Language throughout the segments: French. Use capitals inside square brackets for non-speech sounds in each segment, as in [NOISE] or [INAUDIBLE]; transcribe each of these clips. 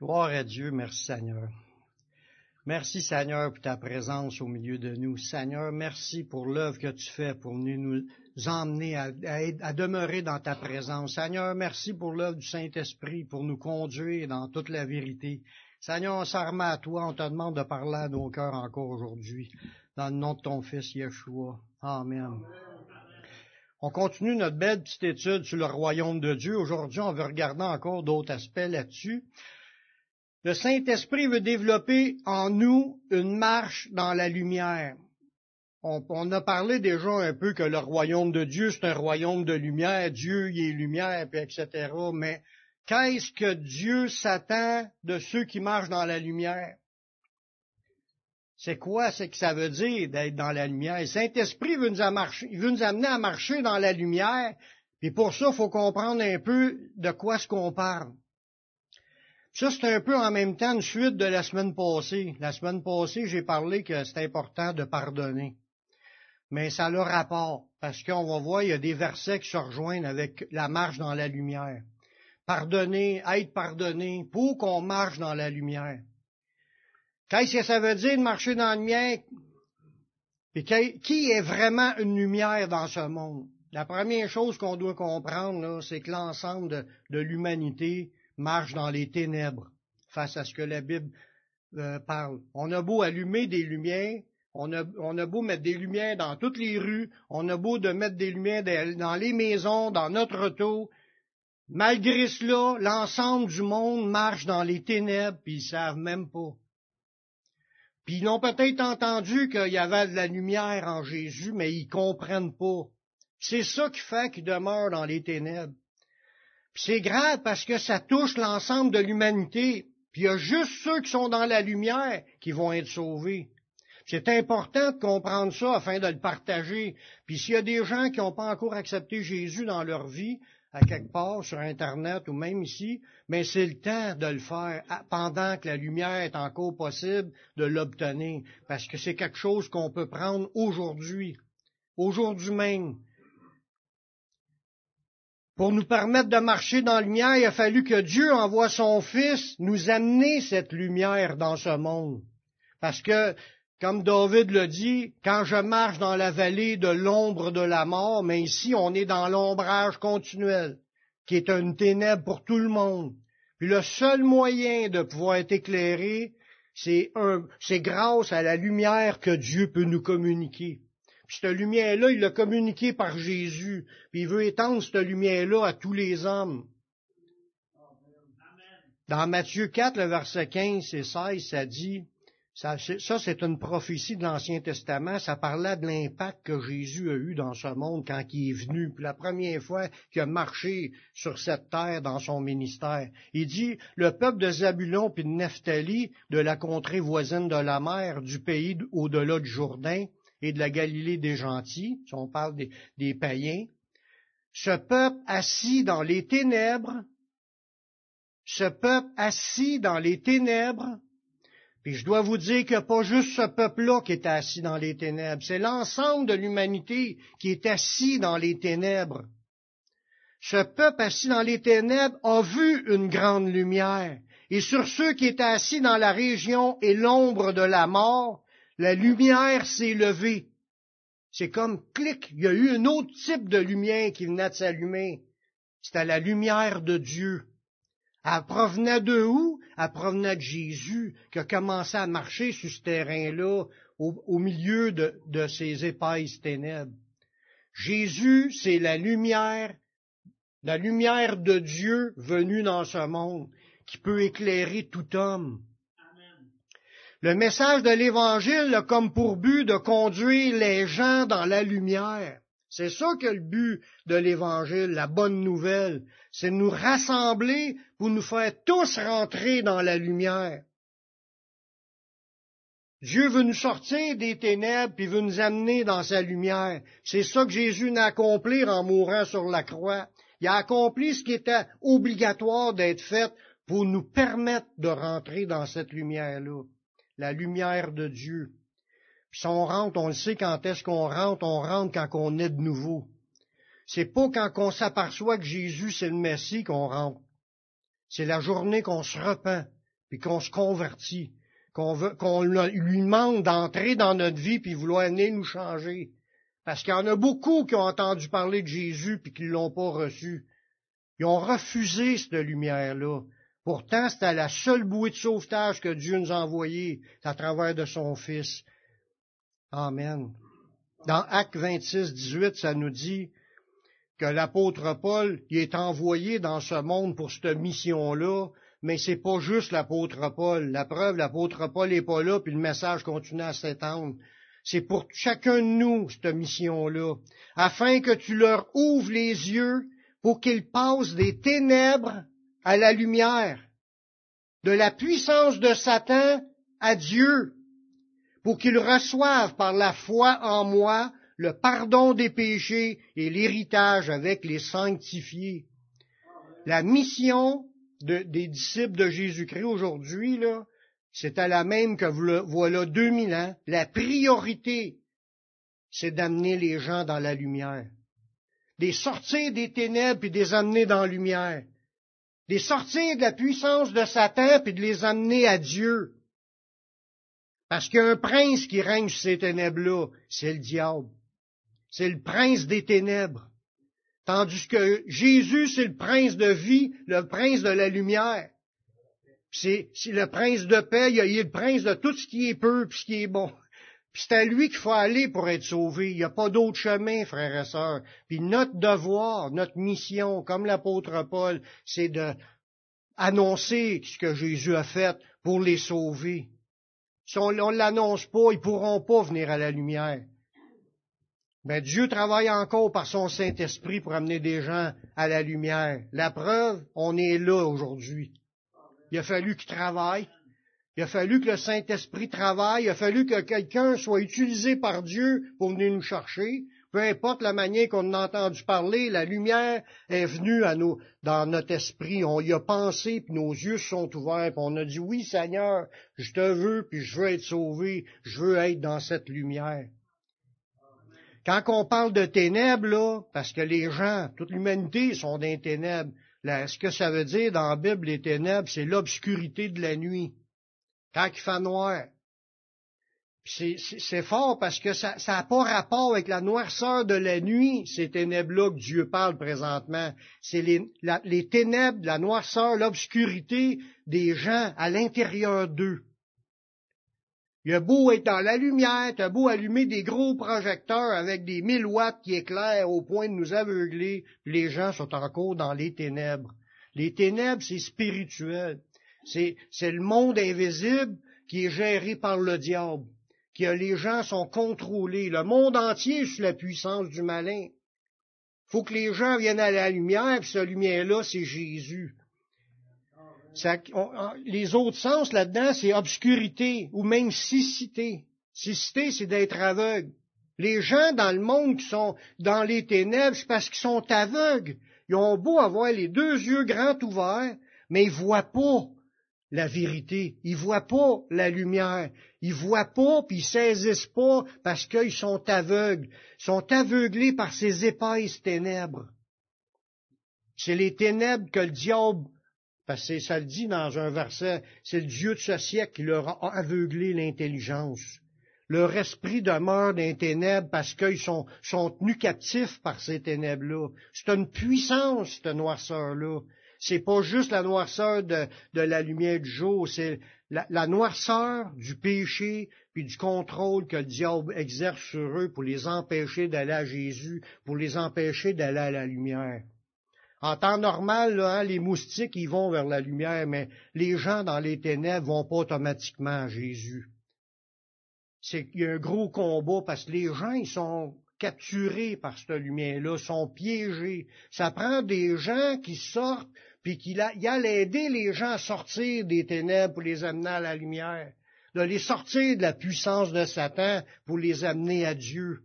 Gloire à Dieu, merci Seigneur. Merci Seigneur pour ta présence au milieu de nous. Seigneur, merci pour l'œuvre que tu fais pour nous emmener à, demeurer dans ta présence. Seigneur, merci pour l'œuvre du Saint-Esprit pour nous conduire dans toute la vérité. Seigneur, on s'en remet à toi, on te demande de parler à nos cœurs encore aujourd'hui. Dans le nom de ton Fils Yeshua. Amen. On continue notre belle petite étude sur le royaume de Dieu. Aujourd'hui, on veut regarder encore d'autres aspects là-dessus. Le Saint-Esprit veut développer en nous une marche dans la lumière. On, a parlé déjà un peu que le royaume de Dieu, c'est un royaume de lumière, Dieu y est lumière, etc. Mais qu'est-ce que Dieu s'attend de ceux qui marchent dans la lumière? C'est quoi ce que ça veut dire d'être dans la lumière? Le Saint-Esprit veut, veut nous amener à marcher dans la lumière, puis pour ça, il faut comprendre un peu de quoi ce qu'on parle. Ça, c'est un peu en même temps une suite de la semaine passée. La semaine passée, j'ai parlé que c'est important de pardonner. Mais ça a le rapport, parce qu'on va voir, il y a des versets qui se rejoignent avec la marche dans la lumière. Pardonner, être pardonné, pour qu'on marche dans la lumière. Qu'est-ce que ça veut dire de marcher dans la lumière? Et qui est vraiment une lumière dans ce monde? La première chose qu'on doit comprendre, c'est que l'ensemble de l'humanité marche dans les ténèbres face à ce que la Bible euh, parle. On a beau allumer des lumières, on a, beau mettre des lumières dans toutes les rues, on a beau de mettre des lumières dans les maisons, dans notre auto. Malgré cela, l'ensemble du monde marche dans les ténèbres, puis ils savent même pas. Puis ils ont peut-être entendu qu'il y avait de la lumière en Jésus, mais ils comprennent pas. C'est ça qui fait qu'ils demeurent dans les ténèbres. C'est grave parce que ça touche l'ensemble de l'humanité. Puis il y a juste ceux qui sont dans la lumière qui vont être sauvés. C'est important de comprendre ça afin de le partager. Puis s'il y a des gens qui n'ont pas encore accepté Jésus dans leur vie, à quelque part sur Internet ou même ici, mais c'est le temps de le faire pendant que la lumière est encore possible de l'obtenir. Parce que c'est quelque chose qu'on peut prendre aujourd'hui, aujourd'hui même. Pour nous permettre de marcher dans la lumière, il a fallu que Dieu envoie son Fils nous amener cette lumière dans ce monde. Parce que, comme David le dit, quand je marche dans la vallée de l'ombre de la mort, mais ici on est dans l'ombrage continuel, qui est une ténèbre pour tout le monde. Puis le seul moyen de pouvoir être éclairé, c'est grâce à la lumière que Dieu peut nous communiquer. Puis cette lumière-là, il l'a communiquée par Jésus. Puis il veut étendre cette lumière-là à tous les hommes. Dans Matthieu 4, le verset 15 et 16, ça dit, ça, c'est une prophétie de l'Ancien Testament, ça parlait de l'impact que Jésus a eu dans ce monde quand il est venu, puis la première fois qu'il a marché sur cette terre dans son ministère. Il dit, le peuple de Zabulon puis de Nephtali, de la contrée voisine de la mer, du pays au-delà du Jourdain, et de la Galilée des gentils, si on parle des, païens, ce peuple assis dans les ténèbres, ce peuple assis dans les ténèbres, puis je dois vous dire que pas juste ce peuple-là qui est assis dans les ténèbres, c'est l'ensemble de l'humanité qui est assis dans les ténèbres. Ce peuple assis dans les ténèbres a vu une grande lumière, et sur ceux qui étaient assis dans la région et l'ombre de la mort, la lumière s'est levée. C'est comme clic, il y a eu un autre type de lumière qui venait de s'allumer. C'était la lumière de Dieu. Elle provenait de où? Elle provenait de Jésus, qui a commencé à marcher sur ce terrain-là, au, milieu de, de ces épaisses ténèbres. Jésus, c'est la lumière, la lumière de Dieu venue dans ce monde, qui peut éclairer tout homme. Le message de l'Évangile a comme pour but de conduire les gens dans la lumière. C'est ça que le but de l'Évangile, la bonne nouvelle, c'est de nous rassembler pour nous faire tous rentrer dans la lumière. Dieu veut nous sortir des ténèbres puis veut nous amener dans sa lumière. C'est ça que Jésus n'a accompli en mourant sur la croix. Il a accompli ce qui était obligatoire d'être fait pour nous permettre de rentrer dans cette lumière-là la lumière de Dieu. Puis si on rentre, on le sait quand est-ce qu'on rentre, on rentre quand on est de nouveau. C'est pas quand on s'aperçoit que Jésus c'est le Messie qu'on rentre. C'est la journée qu'on se repent, puis qu'on se convertit, qu'on qu'on lui demande d'entrer dans notre vie puis vouloir venir nous changer. Parce qu'il y en a beaucoup qui ont entendu parler de Jésus puis qui ne l'ont pas reçu. Ils ont refusé cette lumière-là. Pourtant, c'était la seule bouée de sauvetage que Dieu nous a envoyée à travers de son Fils. Amen. Dans Acte 26, 18, ça nous dit que l'apôtre Paul il est envoyé dans ce monde pour cette mission-là, mais c'est pas juste l'apôtre Paul. La preuve, l'apôtre Paul n'est pas là, puis le message continue à s'étendre. C'est pour chacun de nous, cette mission-là, afin que tu leur ouvres les yeux pour qu'ils passent des ténèbres à la lumière, de la puissance de Satan à Dieu, pour qu'ils reçoivent par la foi en moi le pardon des péchés et l'héritage avec les sanctifiés. La mission des disciples de Jésus-Christ aujourd'hui, là, c'était la même que voilà 2000 ans. La priorité, c'est d'amener les gens dans la lumière. Des sortir des ténèbres et de les amener dans la lumière. Des sortir de la puissance de Satan et de les amener à Dieu. Parce qu'il prince qui règne sur ces ténèbres-là, c'est le diable. C'est le prince des ténèbres. Tandis que Jésus, c'est le prince de vie, le prince de la lumière. C'est le prince de paix, il est le prince de tout ce qui est peu et ce qui est bon. C'est à lui qu'il faut aller pour être sauvé. Il n'y a pas d'autre chemin, frères et sœurs. Puis notre devoir, notre mission, comme l'apôtre Paul, c'est de annoncer ce que Jésus a fait pour les sauver. Si on ne l'annonce pas, ils pourront pas venir à la lumière. Mais Dieu travaille encore par son Saint-Esprit pour amener des gens à la lumière. La preuve, on est là aujourd'hui. Il a fallu qu'il travaille. Il a fallu que le Saint-Esprit travaille. Il a fallu que quelqu'un soit utilisé par Dieu pour venir nous chercher. Peu importe la manière qu'on a entendu parler, la lumière est venue à nous, dans notre esprit. On y a pensé, puis nos yeux se sont ouverts, puis on a dit, oui Seigneur, je te veux, puis je veux être sauvé, je veux être dans cette lumière. Quand on parle de ténèbres, là, parce que les gens, toute l'humanité sont dans les ténèbres, là, ce que ça veut dire dans la Bible, les ténèbres, c'est l'obscurité de la nuit? Quand il. C'est fort parce que ça n'a pas rapport avec la noirceur de la nuit, ces ténèbres-là que Dieu parle présentement. C'est les, ténèbres, la noirceur, l'obscurité des gens à l'intérieur d'eux. Il a beau être dans la lumière, t'as beau allumer des gros projecteurs avec des mille watts qui éclairent au point de nous aveugler, les gens sont encore dans les ténèbres. Les ténèbres, c'est spirituel. C'est, c'est le monde invisible qui est géré par le diable. Que les gens sont contrôlés. Le monde entier sous la puissance du malin. Faut que les gens viennent à la lumière, puis cette lumière-là, c'est Jésus les autres sens là-dedans, c'est obscurité ou même cicité. Cicité, c'est d'être aveugle. Les gens dans le monde qui sont dans les ténèbres, c'est parce qu'ils sont aveugles. Ils ont beau avoir les deux yeux grands ouverts, mais ils voient pas la vérité. Ils voient pas la lumière. Ils voient pas, puis ils saisissent pas parce qu'ils sont aveugles. Ils sont aveuglés par ces épaisses ténèbres. C'est les ténèbres que le diable parce que ça le dit dans un verset, c'est le Dieu de ce siècle qui leur a aveuglé l'intelligence. Leur esprit demeure dans les ténèbres parce qu'ils sont, sont tenus captifs par ces ténèbres-là. C'est une puissance, cette noirceur-là. C'est pas juste la noirceur de, la lumière du jour, c'est la, la, noirceur du péché puis du contrôle que le diable exerce sur eux pour les empêcher d'aller à Jésus, pour les empêcher d'aller à la lumière. En temps normal, hein, les moustiques, ils vont vers la lumière, mais les gens dans les ténèbres vont pas automatiquement à Jésus. C'est qu'il y a un gros combat parce que les gens, ils sont capturés par cette lumière-là, sont piégés. Ça prend des gens qui sortent, puis qui allent aider les gens à sortir des ténèbres pour les amener à la lumière, de les sortir de la puissance de Satan pour les amener à Dieu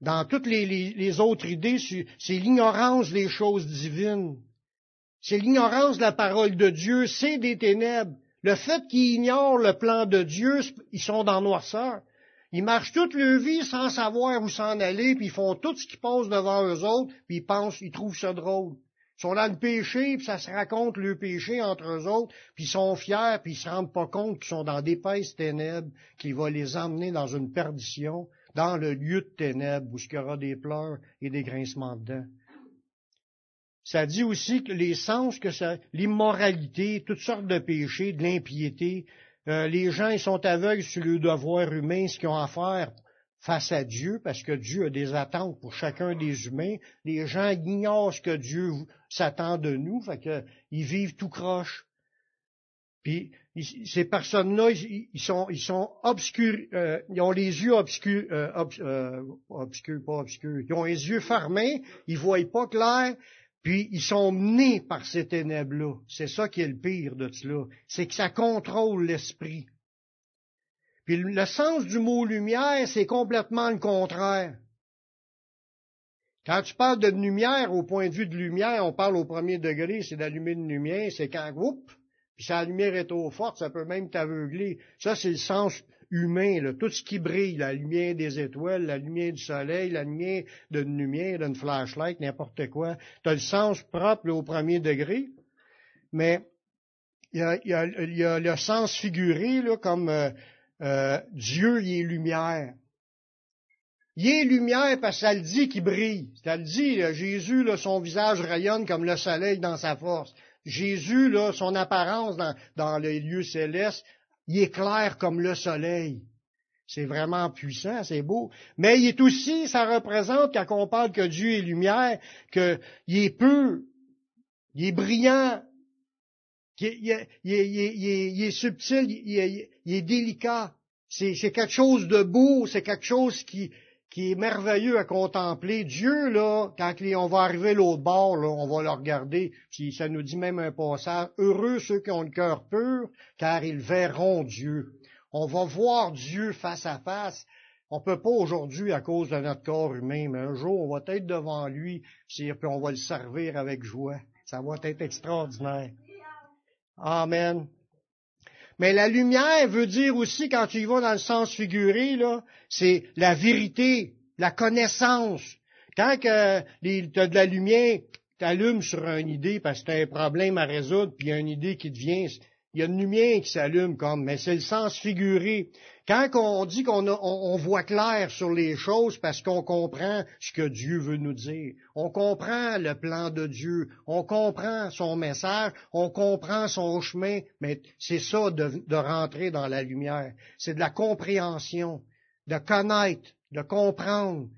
dans toutes les, autres idées, c'est l'ignorance des choses divines. C'est l'ignorance de la parole de Dieu, c'est des ténèbres. Le fait qu'ils ignorent le plan de Dieu, ils sont dans noirceur. Ils marchent toute leur vie sans savoir où s'en aller, puis ils font tout ce qui passe devant eux autres, puis ils pensent, ils trouvent ça drôle. Sont dans le péché, puis ça se raconte le péché entre eux autres, puis ils sont fiers, puis ils se rendent pas compte qu'ils sont dans d'épaisses ténèbres, qui va les emmener dans une perdition, dans le lieu de ténèbres, où il y aura des pleurs et des grincements de dents. Ça dit aussi que les sens, que ça, l'immoralité, toutes sortes de péchés, de l'impiété, euh, les gens ils sont aveugles sur le devoir humain, ce qu'ils ont à faire face à Dieu, parce que Dieu a des attentes pour chacun des humains. Les gens ignorent ce que Dieu s'attend de nous, fait que, ils vivent tout croche. Puis ces personnes-là, ils, sont, ils sont obscurs, euh, ils ont les yeux obscurs, euh, euh, obscurs, pas obscurs, ils ont les yeux fermés, ils voient pas clair, puis ils sont menés par ces ténèbres-là. C'est ça qui est le pire de cela, c'est que ça contrôle l'esprit. Le sens du mot lumière, c'est complètement le contraire. Quand tu parles de lumière, au point de vue de lumière, on parle au premier degré, c'est d'allumer une lumière, c'est quand, oups, puis si la lumière est trop forte, ça peut même t'aveugler. Ça, c'est le sens humain, là. tout ce qui brille, la lumière des étoiles, la lumière du soleil, la lumière d'une lumière, d'une flashlight, n'importe quoi. Tu as le sens propre au premier degré, mais il y a, le sens figuré, comme euh, euh, Dieu, il est lumière. Il est lumière parce que ça le dit qu'il brille. Ça le dit, Jésus, là, son visage rayonne comme le soleil dans sa force. Jésus, là, son apparence dans, dans les lieux célestes, il est clair comme le soleil. C'est vraiment puissant, c'est beau. Mais il est aussi, ça représente, quand on parle que Dieu est lumière, qu'il est peu, il est brillant, il est, il subtil, il est, délicat. C'est quelque chose de beau, c'est quelque chose qui, est merveilleux à contempler. Dieu, là, quand on va arriver l'autre bord, on va le regarder, puis ça nous dit même un passage, heureux ceux qui ont le cœur pur, car ils verront Dieu. On va voir Dieu face à face. On peut pas aujourd'hui à cause de notre corps humain, mais un jour, on va être devant lui, puis on va le servir avec joie. Ça va être extraordinaire. Amen. Mais la lumière veut dire aussi, quand tu y vas dans le sens figuré, là, c'est la vérité, la connaissance. Quand tu as de la lumière, tu allumes sur une idée parce que tu as un problème à résoudre, puis il y a une idée qui te vient, il y a une lumière qui s'allume comme, mais c'est le sens figuré. Quand on dit qu'on voit clair sur les choses parce qu'on comprend ce que Dieu veut nous dire, on comprend le plan de Dieu, on comprend son message, on comprend son chemin, mais c'est ça de, rentrer dans la lumière. C'est de la compréhension, de connaître, de comprendre.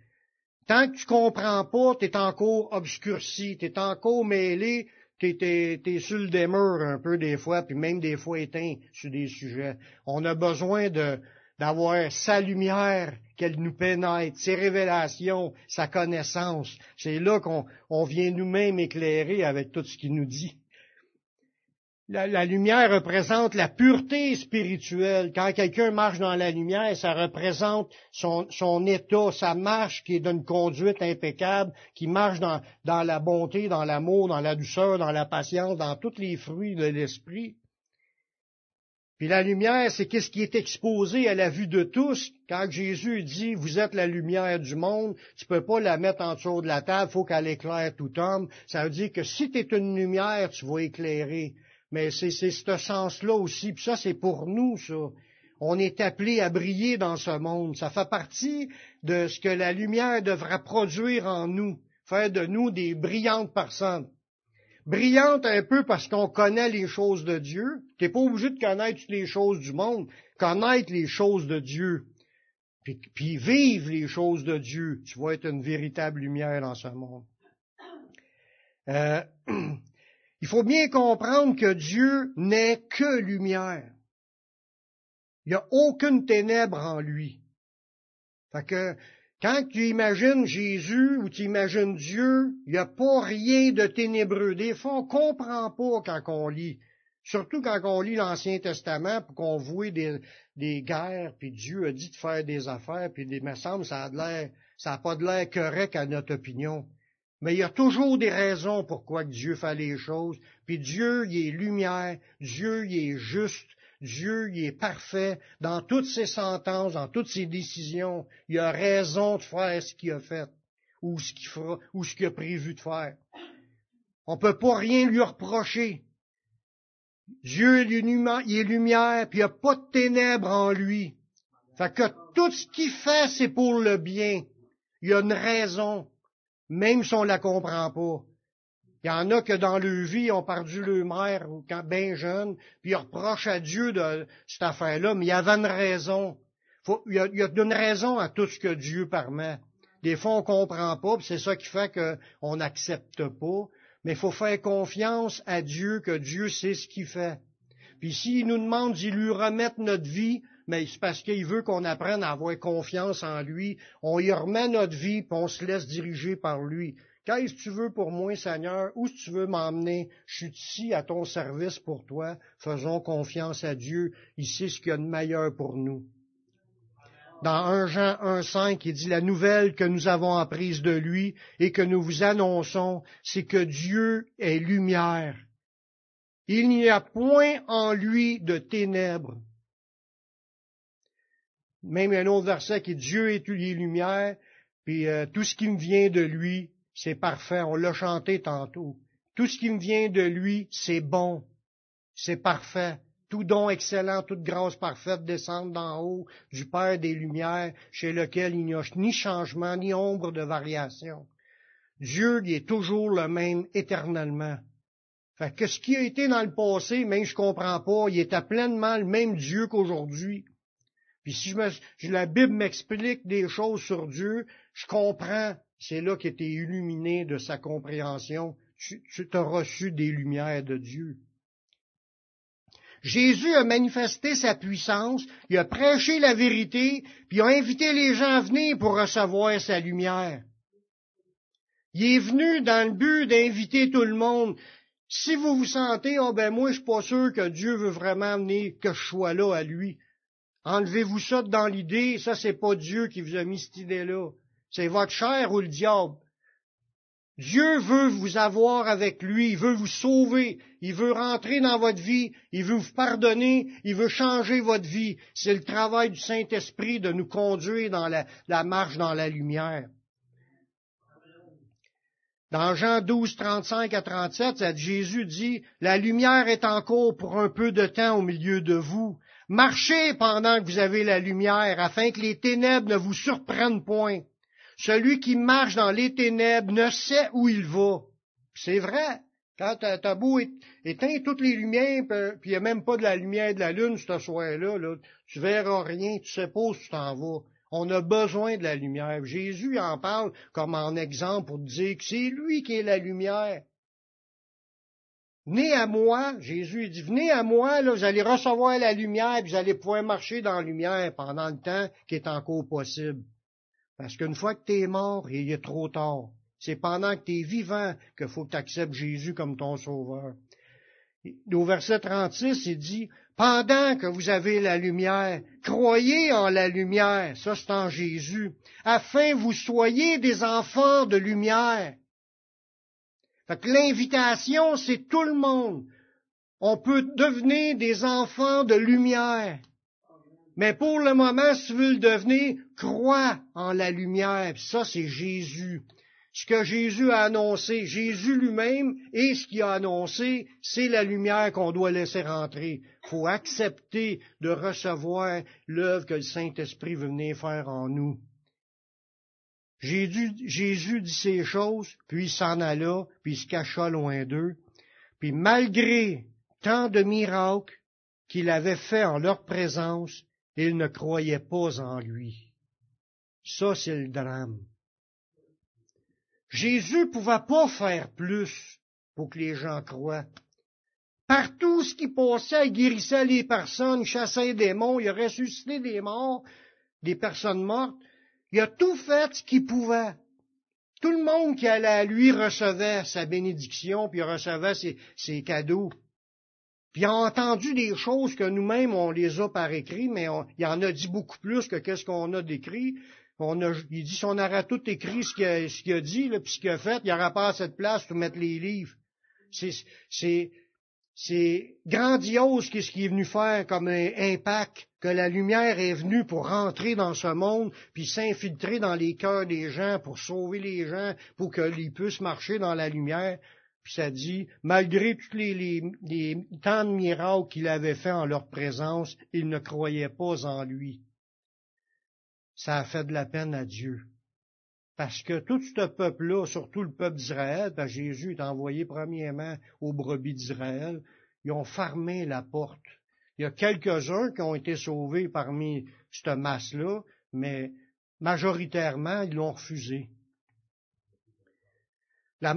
Tant que tu comprends pas, tu es encore obscurci, tu es encore mêlé t'es, es, sur le démur un peu des fois, puis même des fois éteint sur des sujets. On a besoin de, d'avoir sa lumière, qu'elle nous pénètre, ses révélations, sa connaissance. C'est là qu'on on vient nous-mêmes éclairer avec tout ce qu'il nous dit. La, lumière représente la pureté spirituelle. Quand quelqu'un marche dans la lumière, ça représente son, son état, sa marche qui est d'une conduite impeccable, qui marche dans, dans la bonté, dans l'amour, dans la douceur, dans la patience, dans tous les fruits de l'esprit. Puis la lumière, c'est qu'est-ce qui est exposé à la vue de tous. Quand Jésus dit, vous êtes la lumière du monde, tu peux pas la mettre en dessous de la table, faut qu'elle éclaire tout homme. Ça veut dire que si tu es une lumière, tu vas éclairer. Mais c'est ce sens-là aussi. Puis ça, c'est pour nous, ça. On est appelé à briller dans ce monde. Ça fait partie de ce que la lumière devra produire en nous, faire de nous des brillantes personnes. Brillantes un peu parce qu'on connaît les choses de Dieu. Tu n'es pas obligé de connaître toutes les choses du monde. Connaître les choses de Dieu. Puis, vivre les choses de Dieu. Tu vas être une véritable lumière dans ce monde. Euh, [CLEARS THROAT] Il faut bien comprendre que Dieu n'est que lumière. Il n'y a aucune ténèbre en lui. Fait quand tu imagines Jésus ou tu imagines Dieu, il n'y a pas rien de ténébreux. Des fois, on comprend pas quand on lit. Surtout quand on lit l'Ancien Testament pour qu'on voit des, des, guerres, puis Dieu a dit de faire des affaires, puis des me semble, ça a l'air, ça n'a pas de l'air correct à notre opinion. Mais il y a toujours des raisons pourquoi Dieu fait les choses. Puis Dieu, il est lumière. Dieu, il est juste. Dieu, il est parfait dans toutes ses sentences, dans toutes ses décisions. Il a raison de faire ce qu'il a fait ou ce qu'il fera ou ce qu'il a prévu de faire. On peut pas rien lui reprocher. Dieu est lumière, puis il n'y a pas de ténèbres en lui. Fait que tout ce qu'il fait, c'est pour le bien. Il a une raison, même si on la comprend pas. Il y en a que dans leur vie ont perdu leur mère quand bien jeune, puis ils reprochent à Dieu de cette affaire-là, mais il y avait une raison. il, y a, il, une raison à tout ce que Dieu permet. Des fois, on comprend pas, c'est ça qui fait qu'on n'accepte pas. Mais il faut faire confiance à Dieu que Dieu sait ce qu'il fait. Puis s'il nous demande d'y lui remettre notre vie, mais c'est parce qu'il veut qu'on apprenne à avoir confiance en lui. On y remet notre vie, puis on se laisse diriger par lui. Qu'est-ce que tu veux pour moi, Seigneur? Où tu veux m'emmener? Je suis ici à ton service pour toi. Faisons confiance à Dieu. Il sait ce qu'il y a de meilleur pour nous. Dans 1 Jean 1.5, il dit la nouvelle que nous avons apprise de lui et que nous vous annonçons, c'est que Dieu est lumière. Il n'y a point en lui de ténèbres. Même un autre verset qui dit Dieu est lumière, puis euh, tout ce qui me vient de lui, c'est parfait. On l'a chanté tantôt. Tout ce qui me vient de lui, c'est bon, c'est parfait tout don excellent, toute grâce parfaite descend d'en haut du Père des Lumières, chez lequel il n'y a ni changement, ni ombre de variation. Dieu il est toujours le même éternellement. Fait que ce qui a été dans le passé, même je comprends pas, il était pleinement le même Dieu qu'aujourd'hui. Puis si je me, la Bible m'explique des choses sur Dieu, je comprends. C'est là qu'il était illuminé de sa compréhension. Tu, tu as reçu des lumières de Dieu. Jésus a manifesté sa puissance, il a prêché la vérité, puis il a invité les gens à venir pour recevoir sa lumière. Il est venu dans le but d'inviter tout le monde. Si vous vous sentez, oh ben moi je suis pas sûr que Dieu veut vraiment venir, que je sois là à lui. Enlevez-vous ça dans l'idée, ça c'est pas Dieu qui vous a mis cette idée-là. C'est votre chair ou le diable. Dieu veut vous avoir avec lui, il veut vous sauver, il veut rentrer dans votre vie, il veut vous pardonner, il veut changer votre vie. C'est le travail du Saint-Esprit de nous conduire dans la, marche dans la lumière. Dans Jean 12, 35 à 37, Jésus dit, La lumière est encore pour un peu de temps au milieu de vous. Marchez pendant que vous avez la lumière, afin que les ténèbres ne vous surprennent point. Celui qui marche dans les ténèbres ne sait où il va. C'est vrai. Quand t'as beau éteindre toutes les lumières, puis il n'y a même pas de la lumière de la lune ce soir-là, là, tu verras rien, tu sais pas où tu t'en vas. On a besoin de la lumière. Jésus en parle comme en exemple pour dire que c'est lui qui est la lumière. Venez à moi, Jésus dit, venez à moi, là, vous allez recevoir la lumière, puis vous allez pouvoir marcher dans la lumière pendant le temps qui est encore possible. Parce qu'une fois que tu es mort, il est trop tard. C'est pendant que tu es vivant qu'il faut que tu acceptes Jésus comme ton sauveur. Au verset 36, il dit, pendant que vous avez la lumière, croyez en la lumière, ça c'est en Jésus, afin vous soyez des enfants de lumière. Fait que l'invitation, c'est tout le monde. On peut devenir des enfants de lumière. Mais pour le moment, si tu veux le devenir, crois en la lumière. ça, c'est Jésus. Ce que Jésus a annoncé, Jésus lui-même, et ce qu'il a annoncé, c'est la lumière qu'on doit laisser rentrer. Faut accepter de recevoir l'œuvre que le Saint-Esprit veut venir faire en nous. Jésus, Jésus dit ces choses, puis il s'en alla, puis il se cacha loin d'eux. Puis malgré tant de miracles qu'il avait fait en leur présence, ils ne croyaient pas en lui. Ça, c'est le drame. Jésus pouvait pas faire plus pour que les gens croient. Partout ce qui passait, il guérissait les personnes, chassait les démons, il a ressuscité des morts, des personnes mortes. Il a tout fait ce qu'il pouvait. Tout le monde qui allait à lui recevait sa bénédiction, puis recevait ses cadeaux. Puis a entendu des choses que nous-mêmes, on les a par écrit, mais il en a dit beaucoup plus que qu'est-ce qu'on a décrit. On a, il dit, si on aurait tout écrit ce qu'il a, dit, là, ce qu'il a fait, il n'y aurait pas à cette place pour mettre les livres. C'est, c'est grandiose ce qu'il est venu faire comme un impact, que la lumière est venue pour rentrer dans ce monde, puis s'infiltrer dans les cœurs des gens, pour sauver les gens, pour qu'ils puissent marcher dans la lumière. Puis ça dit, malgré tous les, les, tant de miracles qu'il avait fait en leur présence, ils ne croyaient pas en lui. Ça a fait de la peine à Dieu. Parce que tout ce peuple-là, surtout le peuple d'Israël, que Jésus est envoyé premièrement aux brebis d'Israël, ils ont fermé la porte. Il y a quelques-uns qui ont été sauvés parmi cette masse-là, mais majoritairement, ils l'ont refusé. La,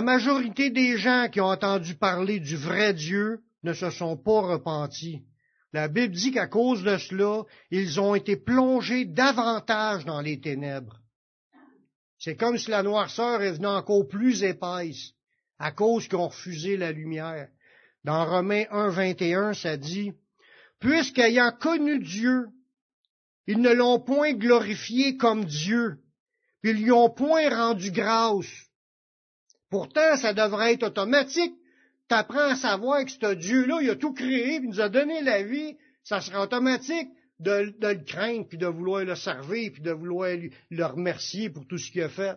majorité des gens qui ont entendu parler du vrai Dieu ne se sont pas repentis. La Bible dit qu'à cause de cela, ils ont été plongés davantage dans les ténèbres. C'est comme si la noirceur est venue encore plus épaisse à cause qu'ils ont refusé la lumière. Dans Romains 1, 21, ça dit, Puisqu'ayant connu Dieu, ils ne l'ont point glorifié comme Dieu, puis ils lui ont point rendu grâce. Pourtant, ça devrait être automatique. Tu apprends à savoir que ce Dieu-là, il a tout créé, il nous a donné la vie. Ça sera automatique de, le craindre, puis de vouloir le servir, puis de vouloir le remercier pour tout ce qu'il a fait.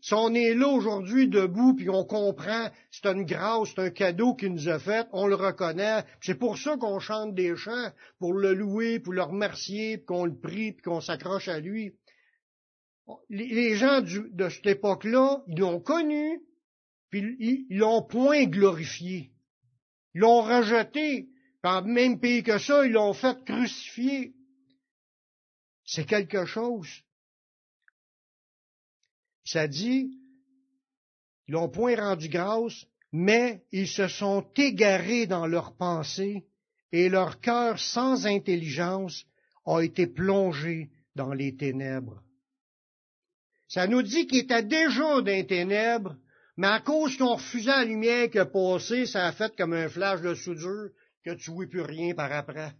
Si on est là aujourd'hui debout, puis on comprend, c'est une grâce, c'est un cadeau qu'il nous a fait, on le reconnaît. C'est pour ça qu'on chante des chants, pour le louer, pour le remercier, puis qu'on le prie, puis qu'on s'accroche à lui. Les gens de cette époque-là, ils l'ont connu, puis ils l'ont point glorifié. Ils l'ont rejeté. Le même pays que ça, ils l'ont fait crucifier. C'est quelque chose. Ça dit, ils n'ont point rendu grâce, mais ils se sont égarés dans leurs pensées et leur cœur sans intelligence a été plongé dans les ténèbres. Ça nous dit qu'ils étaient déjà dans les ténèbres, mais à cause qu'on refusait la lumière qui a passé, ça a fait comme un flash de soudure que tu ne plus rien par après.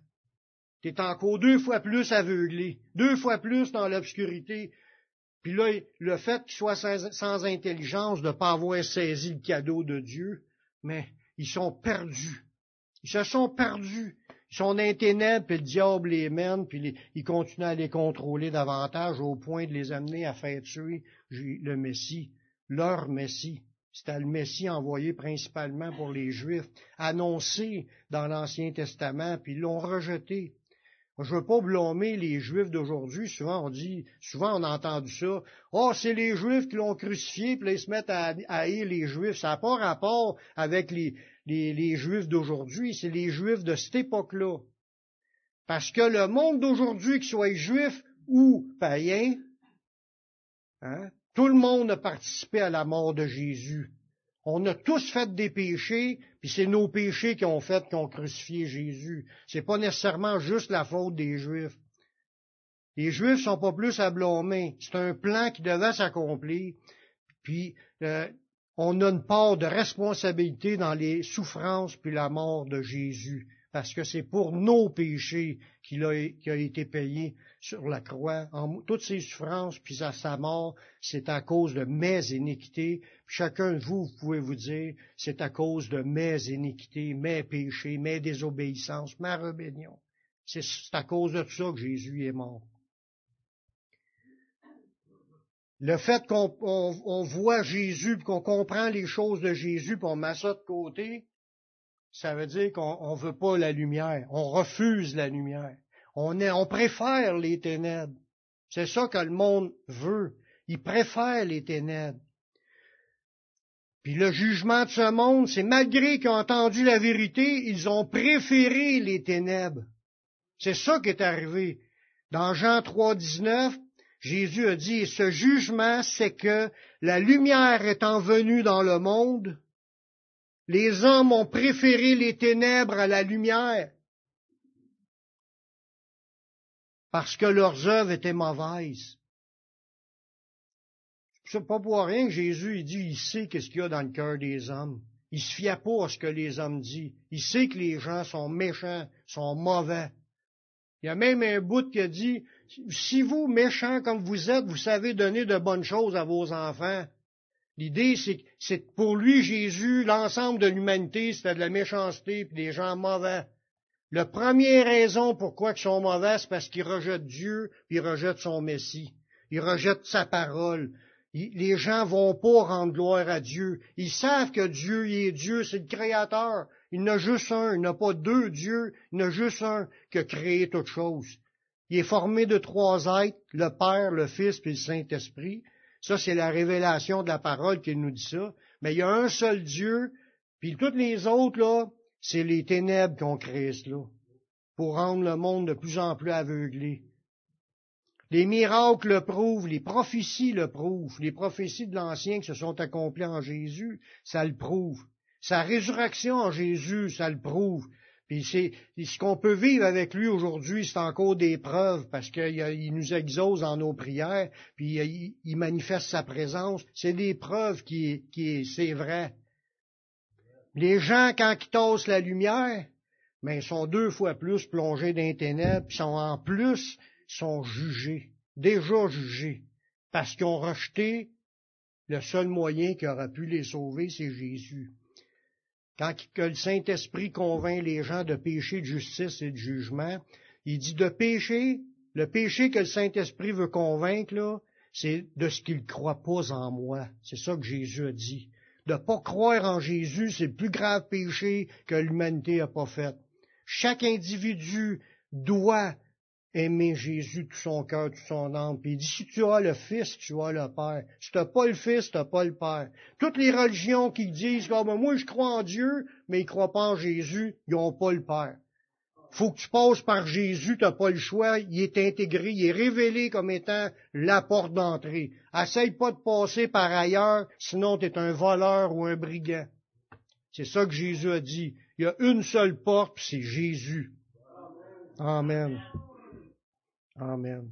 Tu es encore deux fois plus aveuglé, deux fois plus dans l'obscurité. Puis là, le fait qu'ils soient sans, intelligence de ne pas avoir saisi le cadeau de Dieu, mais ils sont perdus. Ils se sont perdus. Ils sont dans les ténèbres, puis le diable les mène, puis il continue à les contrôler davantage au point de les amener à faire tuer le Messie leur Messie. C'était le Messie envoyé principalement pour les Juifs, annoncé dans l'Ancien Testament, puis ils l'ont rejeté. Je veux pas blâmer les Juifs d'aujourd'hui. Souvent, on dit, souvent, on a entendu ça. Oh, c'est les Juifs qui l'ont crucifié, puis ils se mettent à, haïr les Juifs. Ça n'a pas rapport avec les, les, les Juifs d'aujourd'hui. C'est les Juifs de cette époque-là. Parce que le monde d'aujourd'hui, qu'il soit juif ou païen, hein, tout le monde a participé à la mort de Jésus. On a tous fait des péchés, puis c'est nos péchés qui ont fait qu'on crucifié Jésus. C'est pas nécessairement juste la faute des Juifs. Les Juifs sont pas plus à blâmer. C'est un plan qui devait s'accomplir. Puis euh, on a une part de responsabilité dans les souffrances puis la mort de Jésus, parce que c'est pour nos péchés qu'il a, été payé sur la croix, en toutes ses souffrances, puis à sa mort, c'est à cause de mes iniquités. Chacun de vous, vous pouvez vous dire, c'est à cause de mes iniquités, mes péchés, mes désobéissances, ma rébellion. C'est à cause de tout ça que Jésus est mort. Le fait qu'on voit Jésus, qu'on comprend les choses de Jésus, puis on met ça de côté, ça veut dire qu'on ne veut pas la lumière, on refuse la lumière. On, préfère les ténèbres. C'est ça que le monde veut. Il préfère les ténèbres. Puis le jugement de ce monde, c'est malgré qu'ils ont entendu la vérité, ils ont préféré les ténèbres. C'est ça qui est arrivé. Dans Jean 3, 19, Jésus a dit, ce jugement, c'est que la lumière étant venue dans le monde, les hommes ont préféré les ténèbres à la lumière parce que leurs œuvres étaient mauvaises. C'est pas pour rien que Jésus il dit, il sait qu'est-ce qu'il y a dans le cœur des hommes. Il se fie pas à ce que les hommes disent. Il sait que les gens sont méchants, sont mauvais. Il y a même un bout qui a dit, si vous, méchants comme vous êtes, vous savez donner de bonnes choses à vos enfants, l'idée, c'est que pour lui, Jésus, l'ensemble de l'humanité, c'était de la méchanceté et des gens mauvais. La première raison pourquoi ils sont mauvais, c'est parce qu'ils rejettent Dieu, puis ils rejettent son Messie. Ils rejettent sa parole. les gens vont pas rendre gloire à Dieu. Ils savent que Dieu il est Dieu, c'est le Créateur. Il n'a juste un, il n'a pas deux dieux, il n'a juste un qui a créé toute chose. Il est formé de trois êtres, le Père, le Fils et le Saint-Esprit. Ça, c'est la révélation de la parole qui nous dit ça. Mais il y a un seul Dieu, puis toutes les autres, là, c'est les ténèbres qui ont créé cela, pour rendre le monde de plus en plus aveuglé. Les miracles le prouvent, les prophéties le prouvent, les prophéties de l'Ancien qui se sont accomplies en Jésus, ça le prouve. Sa résurrection en Jésus, ça le prouve. Puis c'est ce qu'on peut vivre avec lui aujourd'hui, c'est encore des preuves parce qu'il nous exauce en nos prières, puis il, manifeste sa présence. C'est des preuves qui, qui c'est vrai. Les gens, quand ils tassent la lumière, mais ils sont deux fois plus plongés dans les ténèbres, puis sont en plus sont jugés, déjà jugés, parce qu'ils ont rejeté le seul moyen qui aura pu les sauver, c'est Jésus. Quand que le Saint-Esprit convainc les gens de péché, de justice et de jugement, il dit de péché, le péché que le Saint-Esprit veut convaincre, c'est de ce qu'il ne croit pas en moi. C'est ça que Jésus a dit. De ne pas croire en Jésus, c'est le plus grave péché que l'humanité n'a pas fait. Chaque individu doit aimer Jésus tout son cœur, tout son âme. Puis il dit, si tu as le Fils, tu as le Père. Si tu n'as pas le Fils, tu n'as pas le Père. Toutes les religions qui disent, oh, moi je crois en Dieu, mais ils ne croient pas en Jésus, ils n'ont pas le Père. Faut que tu passes par Jésus, tu n'as pas le choix, il est intégré, il est révélé comme étant la porte d'entrée. Essaye pas de passer par ailleurs, sinon tu es un voleur ou un brigand. C'est ça que Jésus a dit. Il y a une seule porte, c'est Jésus. Amen. Amen.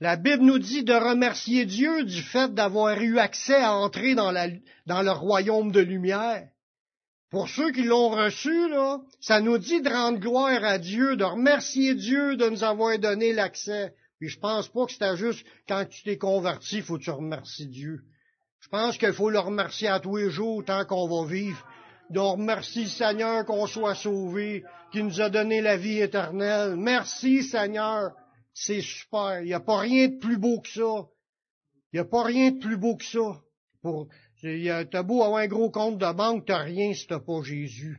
La Bible nous dit de remercier Dieu du fait d'avoir eu accès à entrer dans, le royaume de lumière. Pour ceux qui l'ont reçu, ça nous dit de rendre gloire à Dieu, de remercier Dieu de nous avoir donné l'accès. Puis je pense pas que c'était juste quand tu t'es converti, faut que tu remercies Dieu. Je pense qu'il faut le remercier à tous les jours tant qu'on va vivre. Donc, merci Seigneur qu'on soit sauvé, qui nous a donné la vie éternelle. Merci Seigneur. C'est super. Il n'y a pas rien de plus beau que ça. Il n'y a pas rien de plus beau que ça. Pour, t'as beau avoir un gros compte de banque, t'as rien si t'as pas Jésus.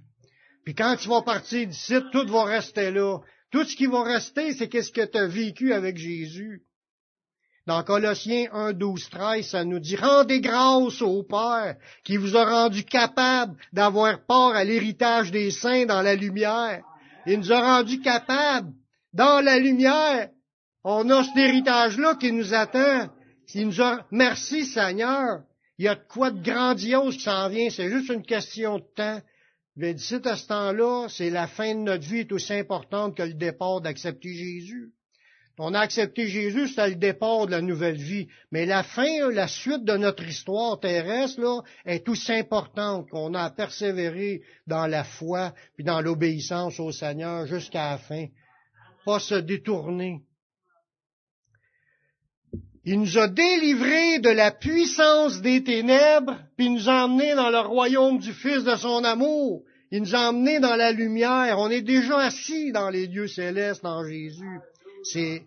Puis quand tu vas partir d'ici, tout va rester là. Tout ce qui va rester, c'est qu'est-ce que tu vécu avec Jésus. Dans Colossiens 1, 12, 13, ça nous dit, rendez grâce au Père qui vous a rendu capable d'avoir part à l'héritage des saints dans la lumière. Il nous a rendu capable dans la lumière. On a cet héritage-là qui nous attend. Il nous a, merci Seigneur. Il y a de quoi de grandiose qui s'en vient. C'est juste une question de temps. Mais d'ici à ce temps-là, c'est la fin de notre vie est aussi importante que le départ d'accepter Jésus. On a accepté Jésus, c'est le départ de la nouvelle vie. Mais la fin, la suite de notre histoire terrestre, là, est aussi importante qu'on a persévéré dans la foi puis dans l'obéissance au Seigneur jusqu'à la fin. Pas se détourner. Il nous a délivrés de la puissance des ténèbres, puis nous a emmenés dans le royaume du Fils de son amour. Il nous a emmenés dans la lumière. On est déjà assis dans les lieux célestes en Jésus. C'est,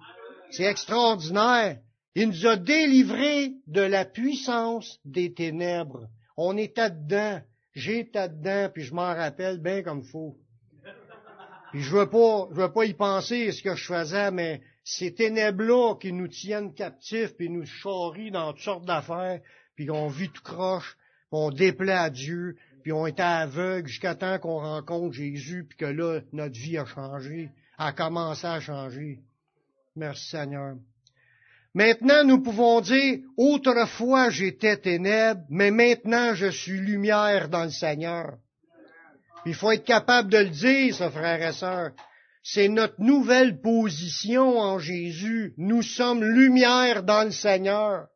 extraordinaire. Il nous a délivrés de la puissance des ténèbres. On était dedans. J'étais dedans, puis je m'en rappelle bien comme faut. Puis je veux pas, je veux pas y penser ce que je faisais, mais ces ténèbres-là qui nous tiennent captifs, puis nous charrient dans toutes sortes d'affaires, puis on vit tout croche, puis on déplaît à Dieu, puis on était aveugle jusqu'à temps qu'on rencontre Jésus, puis que là, notre vie a changé, a commencé à changer. Merci Seigneur. Maintenant, nous pouvons dire, autrefois j'étais ténèbres, mais maintenant je suis lumière dans le Seigneur. Il faut être capable de le dire, ce frère et sœur. C'est notre nouvelle position en Jésus. Nous sommes lumière dans le Seigneur.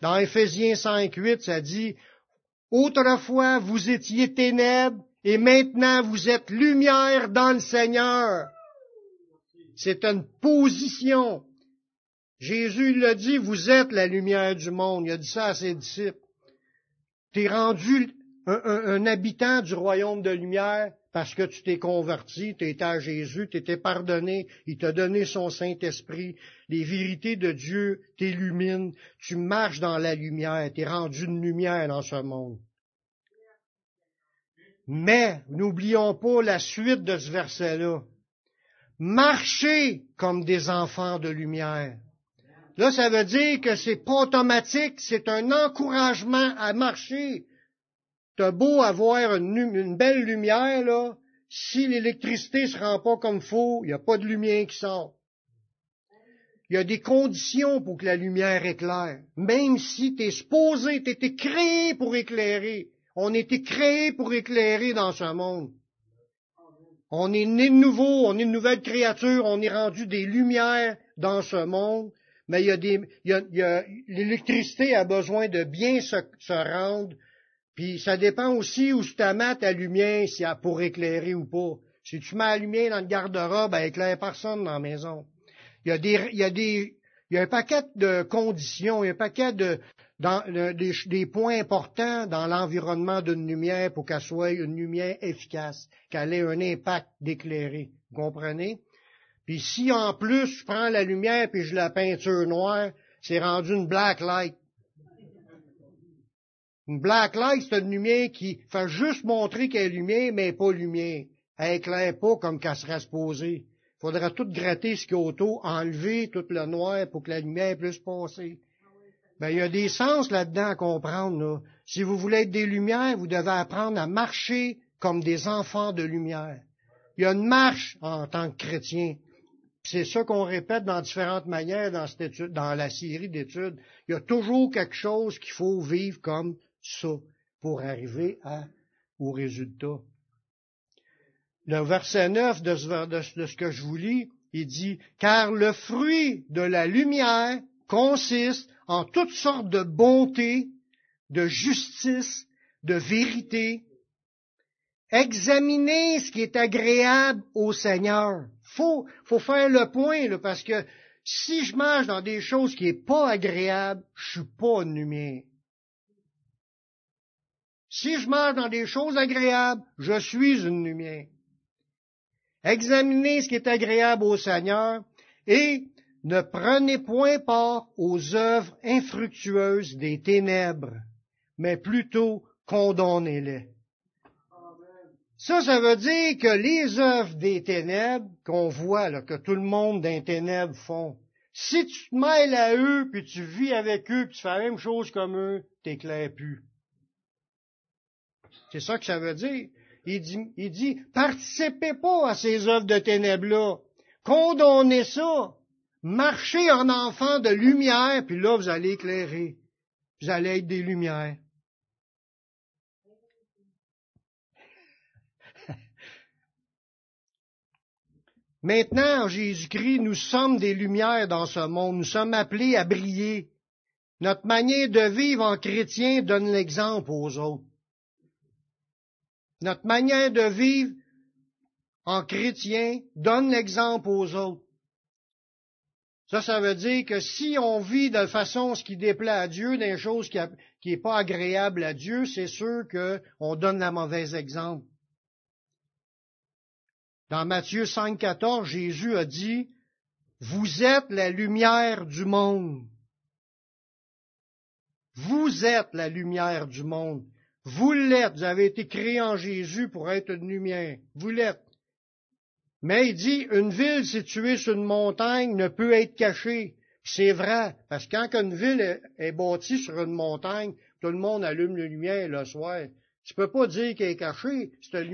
Dans Éphésiens 5, 8, ça dit, autrefois vous étiez ténèbres et maintenant vous êtes lumière dans le Seigneur. C'est une position. Jésus l'a dit, vous êtes la lumière du monde. Il a dit ça à ses disciples. Tu es rendu un, habitant du royaume de lumière, parce que tu t'es converti, tu étais à Jésus, tu étais pardonné, il t'a donné son Saint-Esprit, les vérités de Dieu t'illuminent, tu marches dans la lumière, tu es rendu une lumière dans ce monde. Mais n'oublions pas la suite de ce verset-là. Marchez comme des enfants de lumière. Là, ça veut dire que c'est pas automatique, c'est un encouragement à marcher. T'as beau avoir une, belle lumière, là, si l'électricité se rend pas comme faut, il n'y a pas de lumière qui sort. Il y a des conditions pour que la lumière éclaire. Même si tu es supposé, tu créé pour éclairer. On été créé pour éclairer dans ce monde. On est né de nouveau, on est une nouvelle créature, on est rendu des lumières dans ce monde mais il y a l'électricité a besoin de bien se, rendre, puis ça dépend aussi où tu mets ta lumière, si pour éclairer ou pas. Si tu mets la lumière dans le garde-robe, elle éclaire personne dans la maison. Il y a des, y a il y a un paquet de conditions, il y a un paquet de, des, points importants dans l'environnement d'une lumière pour qu'elle soit une lumière efficace, qu'elle ait un impact d'éclairer. Vous comprenez? Puis si en plus je prends la lumière puis je la peinture noire, c'est rendu une black light. Une black light, c'est une lumière qui fait juste montrer qu'elle est lumière, mais pas lumière. Elle éclaire pas comme qu'elle serait supposée. Il faudra tout gratter ce qui est autour, enlever tout le noir pour que la lumière puisse passer. Ben, il y a des sens là-dedans à comprendre. Si vous voulez être des lumières, vous devez apprendre à marcher comme des enfants de lumière. Il y a une marche en tant que chrétien. C'est ça qu'on répète dans différentes manières dans, cette dans la série d'études. Il y a toujours quelque chose qu'il faut vivre comme ça pour arriver à, au résultat. Le verset 9 de de ce que je vous lis, il dit, car le fruit de la lumière consiste en toutes sortes de bonté, de justice, de vérité. Examinez ce qui est agréable au Seigneur faut, faut faire le point, parce que si je mange dans des choses qui est pas agréable, je suis pas une lumière. Si je mange dans des choses agréables, je suis une lumière. Examinez ce qui est agréable au Seigneur et ne prenez point part aux œuvres infructueuses des ténèbres, mais plutôt condamnez-les. Ça, ça veut dire que les œuvres des ténèbres qu'on voit, là, que tout le monde des ténèbres font, si tu te mêles à eux, puis tu vis avec eux, puis tu fais la même chose comme eux, t'éclaires plus. C'est ça que ça veut dire. Il dit, il dit, participez pas à ces œuvres de ténèbres-là. Condamnez ça. Marchez en enfant de lumière, puis là, vous allez éclairer. Vous allez être des lumières. [LAUGHS] Maintenant, en Jésus-Christ, nous sommes des lumières dans ce monde. Nous sommes appelés à briller. Notre manière de vivre en chrétien donne l'exemple aux autres. Notre manière de vivre en chrétien donne l'exemple aux autres. Ça, ça veut dire que si on vit de façon ce qui déplaît à Dieu, des choses qui n'est pas agréable à Dieu, c'est sûr qu'on donne la mauvaise exemple. Dans Matthieu 5, 14, Jésus a dit, Vous êtes la lumière du monde. Vous êtes la lumière du monde. Vous l'êtes. Vous avez été créé en Jésus pour être une lumière. Vous l'êtes. Mais il dit, une ville située sur une montagne ne peut être cachée. C'est vrai, parce que quand une ville est, bâtie sur une montagne, tout le monde allume la lumière le soir. Tu peux pas dire qu'elle est cachée. C'est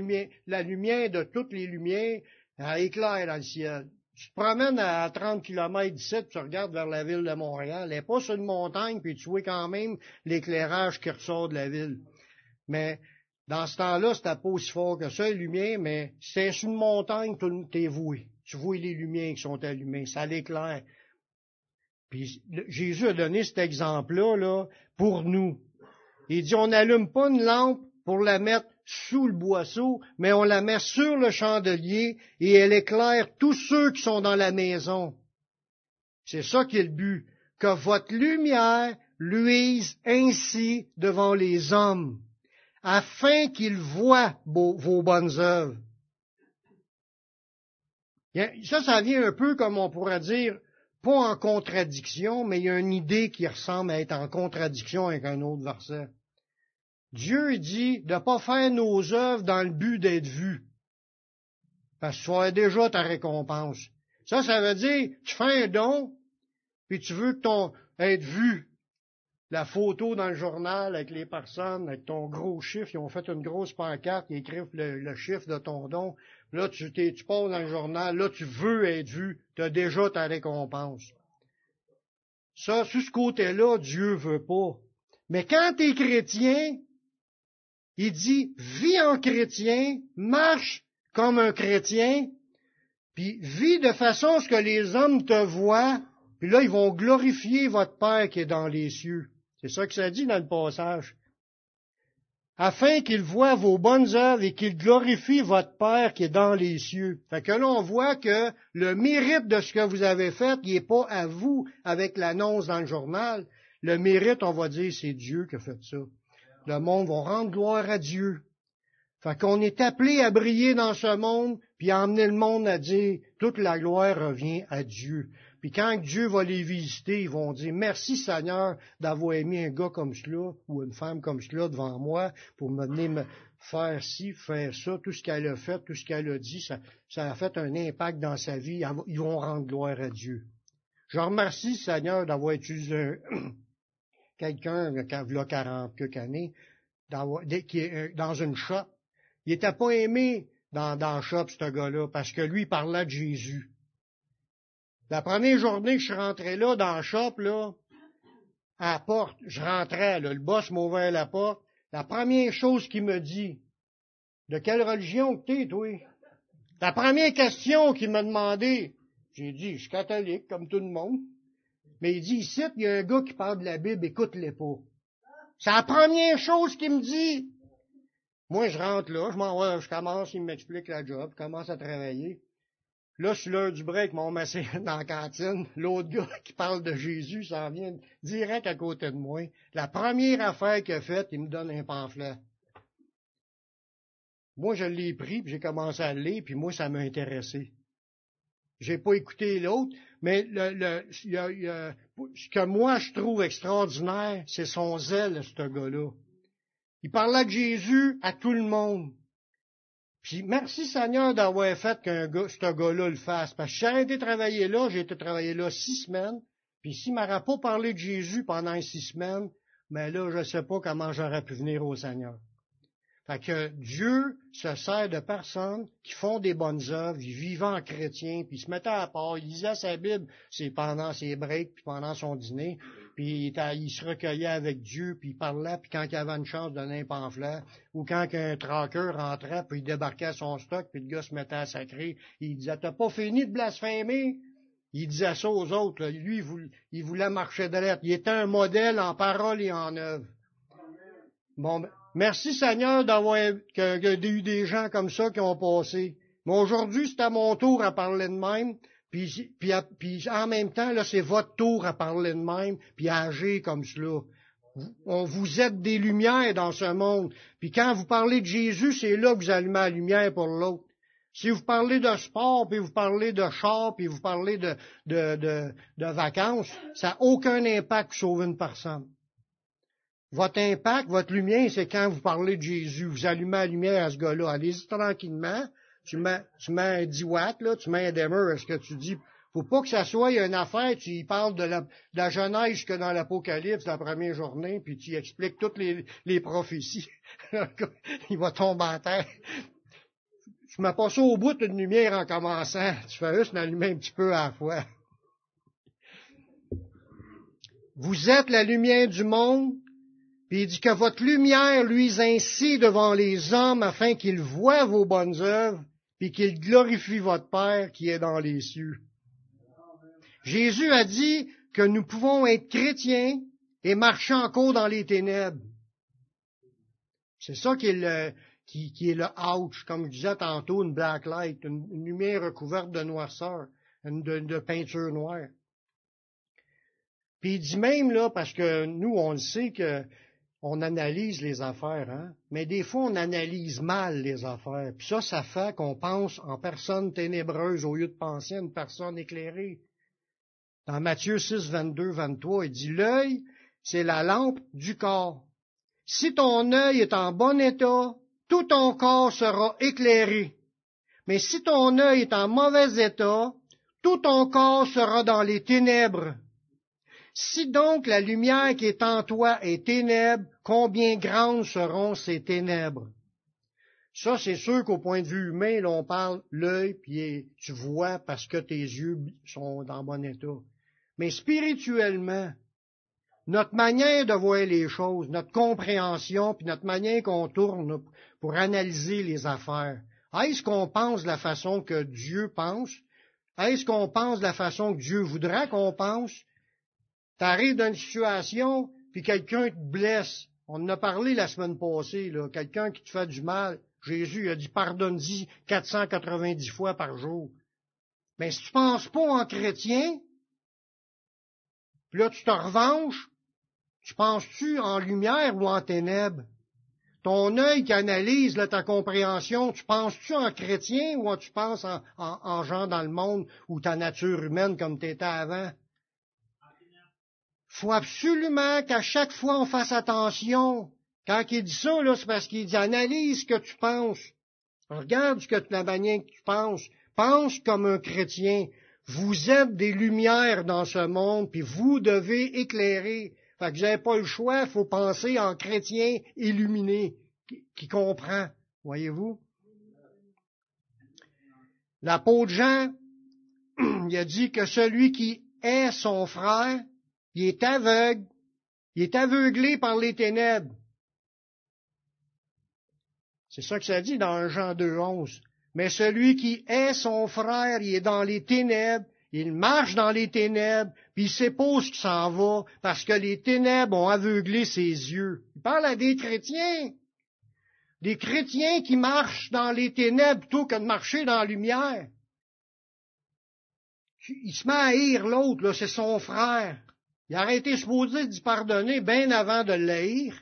la lumière, de toutes les lumières, elle éclaire dans le ciel. Tu te promènes à 30 km d'ici, tu regardes vers la ville de Montréal. Elle n'est pas sur une montagne, puis tu vois quand même l'éclairage qui ressort de la ville. Mais dans ce temps-là, c'était pas aussi fort que ça, les lumières, mais c'est sur une montagne, tu es voué. Tu vois les lumières qui sont allumées, ça l'éclaire. Puis Jésus a donné cet exemple-là là, pour nous. Il dit, on n'allume pas une lampe pour la mettre sous le boisseau, mais on la met sur le chandelier et elle éclaire tous ceux qui sont dans la maison. C'est ça qui est le but, que votre lumière luise ainsi devant les hommes, afin qu'ils voient vos bonnes œuvres Ça, ça vient un peu comme on pourrait dire, pas en contradiction, mais il y a une idée qui ressemble à être en contradiction avec un autre verset. Dieu dit de ne pas faire nos œuvres dans le but d'être vu. Parce que tu auras déjà ta récompense. Ça, ça veut dire, tu fais un don, puis tu veux que ton être vu. La photo dans le journal avec les personnes, avec ton gros chiffre, ils ont fait une grosse pancarte, ils écrivent le, chiffre de ton don. Là, tu, tu passes dans le journal, là, tu veux être vu, tu as déjà ta récompense. Ça, sur ce côté-là, Dieu veut pas. Mais quand tu es chrétien, il dit, vis en chrétien, marche comme un chrétien, puis vis de façon à ce que les hommes te voient, puis là, ils vont glorifier votre Père qui est dans les cieux. C'est ça que ça dit dans le passage. Afin qu'ils voient vos bonnes œuvres et qu'ils glorifient votre Père qui est dans les cieux. Fait que là, on voit que le mérite de ce que vous avez fait, il n'est pas à vous avec l'annonce dans le journal. Le mérite, on va dire, c'est Dieu qui a fait ça. Le monde va rendre gloire à Dieu. Fait qu'on est appelé à briller dans ce monde, puis à emmener le monde à dire, toute la gloire revient à Dieu. Puis quand Dieu va les visiter, ils vont dire Merci Seigneur d'avoir aimé un gars comme cela ou une femme comme cela devant moi pour me donner me faire ci, faire ça, tout ce qu'elle a fait, tout ce qu'elle a dit, ça, a fait un impact dans sa vie. Ils vont rendre gloire à Dieu. Je remercie Seigneur d'avoir utilisé [CLEARS THROAT] quelqu'un, il a 40 quelques années, qui est euh, dans une shop. Il n'était pas aimé dans, dans shop, ce gars-là, parce que lui, il parlait de Jésus. La première journée que je suis rentré là, dans le shop, là, à la porte, je rentrais, là, le boss m'a ouvert la porte. La première chose qu'il me dit, de quelle religion que t'es, toi? La première question qu'il m'a demandé, j'ai dit, je suis catholique, comme tout le monde. Mais il dit, ici, il y a un gars qui parle de la Bible, écoute-les pas. C'est la première chose qu'il me dit. Moi, je rentre là, je m'en je commence, il m'explique la job, je commence à travailler. Là, sur l'heure du break, mon massé [LAUGHS] dans la cantine, l'autre gars qui parle de Jésus s'en vient direct à côté de moi. La première affaire qu'il a faite, il me donne un pamphlet. Moi, je l'ai pris, puis j'ai commencé à le lire, puis moi, ça m'a intéressé. J'ai pas écouté l'autre, mais ce que moi je trouve extraordinaire, c'est son zèle, ce gars-là. Il parlait de Jésus à tout le monde. Puis merci Seigneur d'avoir fait qu'un gars, ce gars-là le fasse. Parce que j'avais été travailler là, j'ai été travailler là six semaines. Puis s'il m'aurait pas parlé de Jésus pendant six semaines, mais là, je ne sais pas comment j'aurais pu venir au Seigneur. Fait que Dieu se sert de personnes qui font des bonnes œuvres, ils vivent en chrétien, puis se mettaient à part, ils lisaient sa Bible, c'est pendant ses breaks, puis pendant son dîner, puis il, se recueillait avec Dieu, puis il parlait, puis quand il avait une chance de donner un pamphlet, ou quand un traqueur rentrait, puis il débarquait son stock, puis le gars se mettait à sacrer, il disait, t'as pas fini de blasphémer? Il disait ça aux autres, lui, il voulait, marcher de l'être. Il était un modèle en parole et en œuvre. Bon, ben, merci Seigneur d'avoir eu des gens comme ça qui ont passé. Mais aujourd'hui, c'est à mon tour à parler de même. Puis, puis, en même temps, là, c'est votre tour à parler de même, puis à agir comme cela. On vous êtes des lumières dans ce monde. Puis quand vous parlez de Jésus, c'est là que vous allumez la lumière pour l'autre. Si vous parlez de sport, puis vous parlez de char, puis vous parlez de vacances, ça n'a aucun impact sur une personne. Votre impact, votre lumière, c'est quand vous parlez de Jésus. Vous allumez la lumière à ce gars-là. Allez-y tranquillement, tu mets, tu mets un 10 watts, là, tu mets un dimmer, est-ce que tu dis, faut pas que ça soit une affaire, tu y parles de la, de la Genèse jusque dans l'Apocalypse, la première journée, puis tu expliques toutes les, les prophéties. [LAUGHS] Il va tomber en terre. Tu mets pas ça au bout d'une lumière en commençant. Tu fais juste l'allumer un petit peu à la fois. Vous êtes la lumière du monde, puis il dit que votre lumière luise ainsi devant les hommes afin qu'ils voient vos bonnes œuvres puis qu'il glorifie votre Père qui est dans les cieux. Jésus a dit que nous pouvons être chrétiens et marcher encore dans les ténèbres. C'est ça qui est le, qui, est le ouch, comme je disais tantôt, une black light, une, lumière recouverte de noirceur, de, de, peinture noire. Puis il dit même, là, parce que nous, on le sait que on analyse les affaires, hein? mais des fois, on analyse mal les affaires. Puis ça, ça fait qu'on pense en personne ténébreuse au lieu de penser à une personne éclairée. Dans Matthieu 6, 22, 23, il dit, l'œil, c'est la lampe du corps. Si ton œil est en bon état, tout ton corps sera éclairé. Mais si ton œil est en mauvais état, tout ton corps sera dans les ténèbres. Si donc la lumière qui est en toi est ténèbre, combien grandes seront ces ténèbres? Ça, c'est sûr qu'au point de vue humain, là, on parle l'œil, puis tu vois parce que tes yeux sont dans bon état. Mais spirituellement, notre manière de voir les choses, notre compréhension, puis notre manière qu'on tourne pour analyser les affaires, est-ce qu'on pense de la façon que Dieu pense? Est-ce qu'on pense de la façon que Dieu voudrait qu'on pense? T'arrives dans une situation, puis quelqu'un te blesse. On en a parlé la semaine passée, là. Quelqu'un qui te fait du mal. Jésus a dit pardonne-y 490 fois par jour. Mais si tu penses pas en chrétien, puis là tu te revanches, tu penses-tu en lumière ou en ténèbres? Ton œil qui analyse ta compréhension, tu penses-tu en chrétien ou tu penses en, en, en gens dans le monde ou ta nature humaine comme tu étais avant? Faut absolument qu'à chaque fois on fasse attention. Quand il dit ça, là, c'est parce qu'il dit analyse ce que tu penses. Regarde ce que la manière que tu penses. Pense comme un chrétien. Vous êtes des lumières dans ce monde, puis vous devez éclairer. Fait que vous n'avez pas le choix, faut penser en chrétien illuminé, qui, qui comprend. Voyez-vous? L'apôtre Jean, [CLEARS THROAT] il a dit que celui qui est son frère il est aveugle, il est aveuglé par les ténèbres. C'est ça que ça dit dans Jean 2.11. Mais celui qui est son frère, il est dans les ténèbres, il marche dans les ténèbres, puis il sait pas s'en va, parce que les ténèbres ont aveuglé ses yeux. Il parle à des chrétiens. Des chrétiens qui marchent dans les ténèbres plutôt que de marcher dans la lumière. Il se met à haïr l'autre, c'est son frère. Il aurait été supposé d'y pardonner bien avant de l'haïr.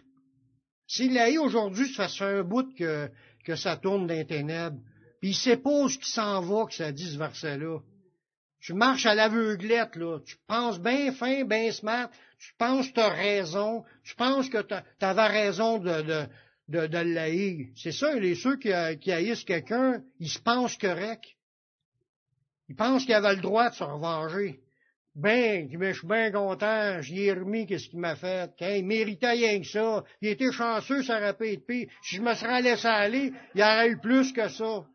S'il l'haït aujourd'hui, ça fait un bout que, que ça tourne dans ténèbres. Puis il sait pas où s'en va que ça dit ce verset-là. Tu marches à l'aveuglette, là. Tu penses bien fin, bien smart. Tu penses que tu as raison. Tu penses que tu avais raison de, de, de, de l'haïr. C'est ça, les ceux qui, qui haïssent quelqu'un, ils se pensent corrects. Ils pensent qu'ils avaient le droit de se revenger. Ben, je suis bien content, j'y ai remis qu'est-ce qu'il m'a fait? il méritait rien que ça. Il était chanceux, ça aurait pu. Si je me serais laissé aller, il y aurait eu plus que ça.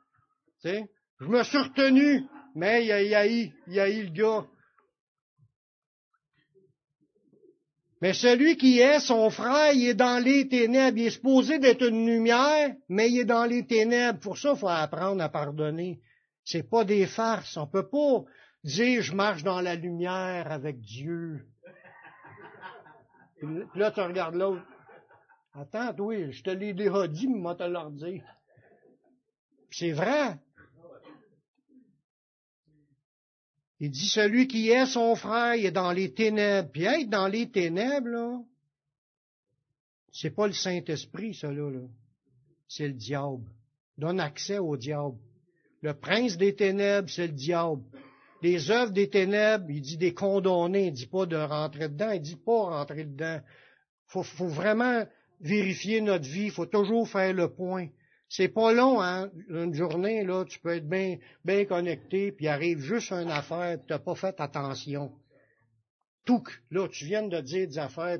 sais, Je me suis retenu, mais il a, a eu, il a eu le gars. Mais celui qui est son frère, il est dans les ténèbres. Il est supposé d'être une lumière, mais il est dans les ténèbres. Pour ça, il faut apprendre à pardonner. C'est pas des farces. On peut pas Dire, je marche dans la lumière avec Dieu. Puis là, tu regardes l'autre. Attends, oui, je te l'ai déjà dit, mais moi te leur dire. C'est vrai. Il dit, celui qui est son frère, il est dans les ténèbres. Puis être dans les ténèbres, là, c'est pas le Saint-Esprit, ça, là. là. C'est le diable. Donne accès au diable. Le prince des ténèbres, c'est le diable les œuvres des ténèbres, il dit des condamnés, il dit pas de rentrer dedans, il dit pas rentrer dedans. Faut, faut vraiment vérifier notre vie, faut toujours faire le point. C'est pas long, hein, une journée, là, tu peux être bien, bien connecté, puis arrive juste une affaire, tu n'as pas fait attention. Tout, là, tu viens de dire des affaires,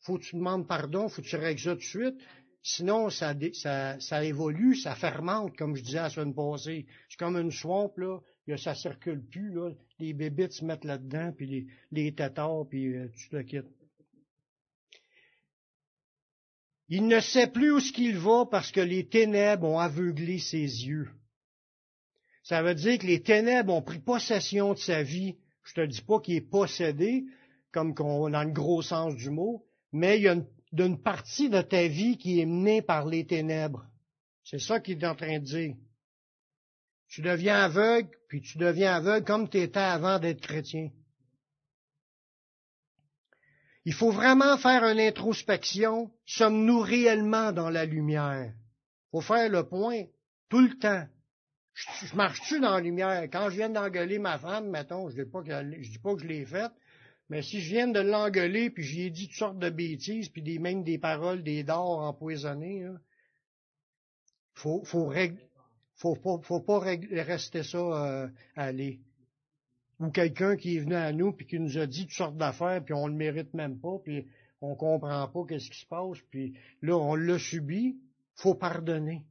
faut que tu demandes pardon, faut que tu règles ça tout de suite. Sinon, ça, ça, ça évolue, ça fermente, comme je disais la semaine passée. C'est comme une swamp, là ça circule plus. Les bébites se mettent là-dedans, puis les, les puis euh, tu te quittes. Il ne sait plus où ce qu'il va parce que les ténèbres ont aveuglé ses yeux. Ça veut dire que les ténèbres ont pris possession de sa vie. Je te dis pas qu'il est possédé, comme qu'on, dans le gros sens du mot, mais il y a une partie de ta vie qui est menée par les ténèbres. C'est ça qu'il est en train de dire. Tu deviens aveugle, puis tu deviens aveugle comme tu étais avant d'être chrétien. Il faut vraiment faire une introspection. Sommes-nous réellement dans la lumière? Faut faire le point tout le temps. Je, marche-tu dans la lumière? Quand je viens d'engueuler ma femme, mettons, je je dis pas que je l'ai faite, mais si je viens de l'engueuler, puis j'y ai dit toutes sortes de bêtises, puis des, même des paroles, des dards empoisonnés, il faut, faut, faut, faut, pas rester ça euh, aller. Ou quelqu'un qui est à nous, puis qui nous a dit toutes sortes d'affaires, puis on le mérite même pas, puis on comprend pas qu'est-ce qui se passe, puis là, on l'a subi, faut pardonner.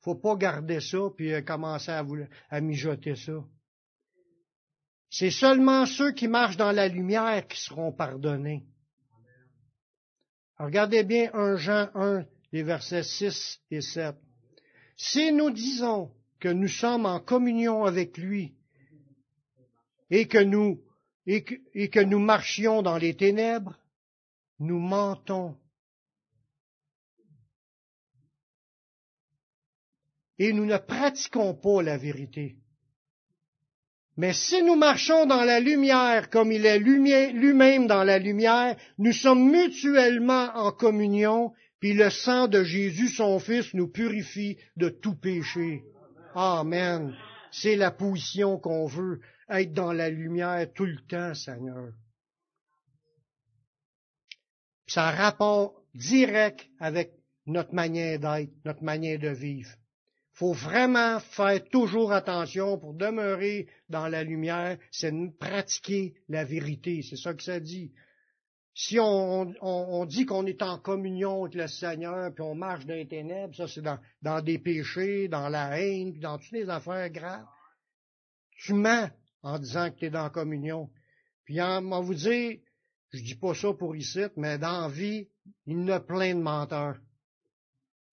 Faut pas garder ça, puis euh, commencer à, à mijoter ça. C'est seulement ceux qui marchent dans la lumière qui seront pardonnés. regardez bien 1 Jean 1, les versets 6 et 7. Si nous disons que nous sommes en communion avec lui et que nous, et que, nous marchions dans les ténèbres, nous mentons. Et nous ne pratiquons pas la vérité. Mais si nous marchons dans la lumière comme il est lui-même dans la lumière, nous sommes mutuellement en communion, puis le sang de Jésus, son Fils, nous purifie de tout péché. Amen. C'est la position qu'on veut, être dans la lumière tout le temps, Seigneur. Ça a rapport direct avec notre manière d'être, notre manière de vivre faut vraiment faire toujours attention pour demeurer dans la lumière, c'est pratiquer la vérité. C'est ça que ça dit. Si on, dit qu'on est en communion avec le Seigneur, puis on marche dans les ténèbres, ça c'est dans, des péchés, dans la haine, puis dans toutes les affaires graves. Tu mens en disant que tu es dans communion. Puis on va vous dire, je dis pas ça pour ici, mais dans vie, il y en a plein de menteurs.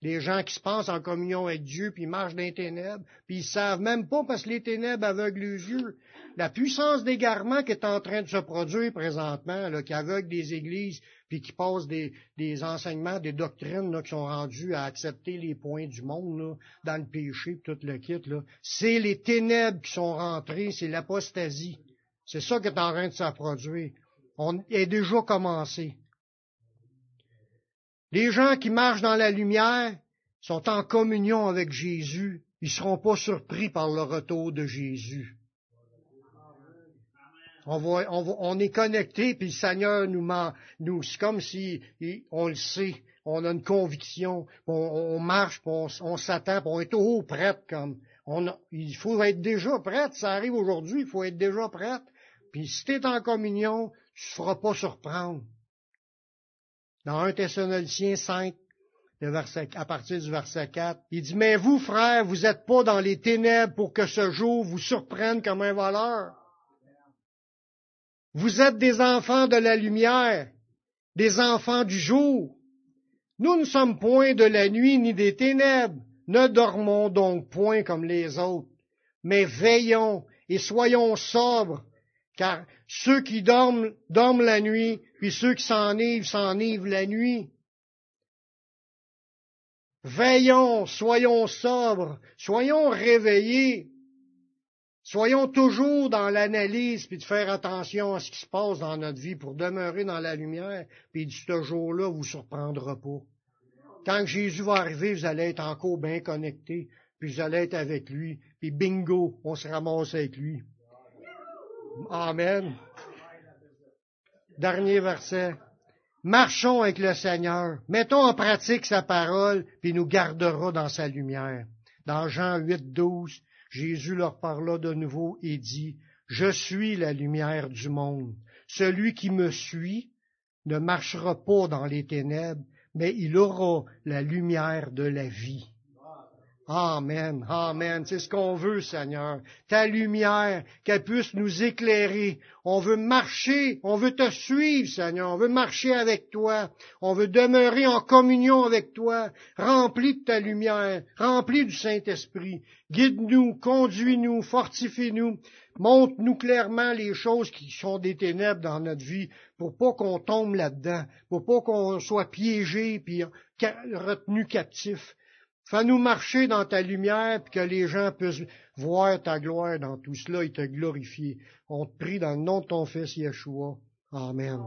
Des gens qui se pensent en communion avec Dieu, puis marchent dans les ténèbres, puis ils savent même pas parce que les ténèbres aveuglent les yeux. La puissance d'égarement qui est en train de se produire présentement, là, qui aveugle des églises, puis qui passe des, enseignements, des doctrines qui sont rendues à accepter les points du monde dans le péché, puis tout le kit, c'est les ténèbres qui sont rentrées, c'est l'apostasie. C'est ça qui est en train de se produire. On est déjà commencé. Les gens qui marchent dans la lumière sont en communion avec Jésus. Ils ne seront pas surpris par le retour de Jésus. On, est connecté, puis le Seigneur nous ment. Nous, c'est comme si on le sait, on a une conviction, on, marche, on, s'attend, on est toujours prêt comme. il faut être déjà prête, ça arrive aujourd'hui, il faut être déjà prête. Puis si tu es en communion, tu ne te feras pas surprendre dans 1 Thessaloniciens 5, à partir du verset 4, il dit, Mais vous, frères, vous n'êtes pas dans les ténèbres pour que ce jour vous surprenne comme un voleur. Vous êtes des enfants de la lumière, des enfants du jour. Nous ne sommes point de la nuit ni des ténèbres. Ne dormons donc point comme les autres, mais veillons et soyons sobres, car ceux qui dorment, dorment la nuit, puis ceux qui s'enivrent, s'enivrent la nuit. Veillons, soyons sobres, soyons réveillés, soyons toujours dans l'analyse, puis de faire attention à ce qui se passe dans notre vie pour demeurer dans la lumière, puis ce jour-là vous surprendra pas. Quand Jésus va arriver, vous allez être encore bien connectés, puis vous allez être avec lui, puis bingo, on se ramasse avec lui. Amen. Dernier verset. Marchons avec le Seigneur, mettons en pratique sa parole, puis nous gardera dans sa lumière. Dans Jean 8, 12, Jésus leur parla de nouveau et dit, Je suis la lumière du monde. Celui qui me suit ne marchera pas dans les ténèbres, mais il aura la lumière de la vie. Amen, Amen. C'est ce qu'on veut, Seigneur. Ta lumière, qu'elle puisse nous éclairer. On veut marcher, on veut te suivre, Seigneur. On veut marcher avec toi. On veut demeurer en communion avec toi, rempli de ta lumière, rempli du Saint-Esprit. Guide-nous, conduis-nous, fortifie-nous. Montre-nous clairement les choses qui sont des ténèbres dans notre vie pour pas qu'on tombe là-dedans, pour pas qu'on soit piégé puis retenu captif. Fais-nous marcher dans ta lumière, puis que les gens puissent voir ta gloire dans tout cela et te glorifier. On te prie dans le nom de ton Fils Yeshua. Amen.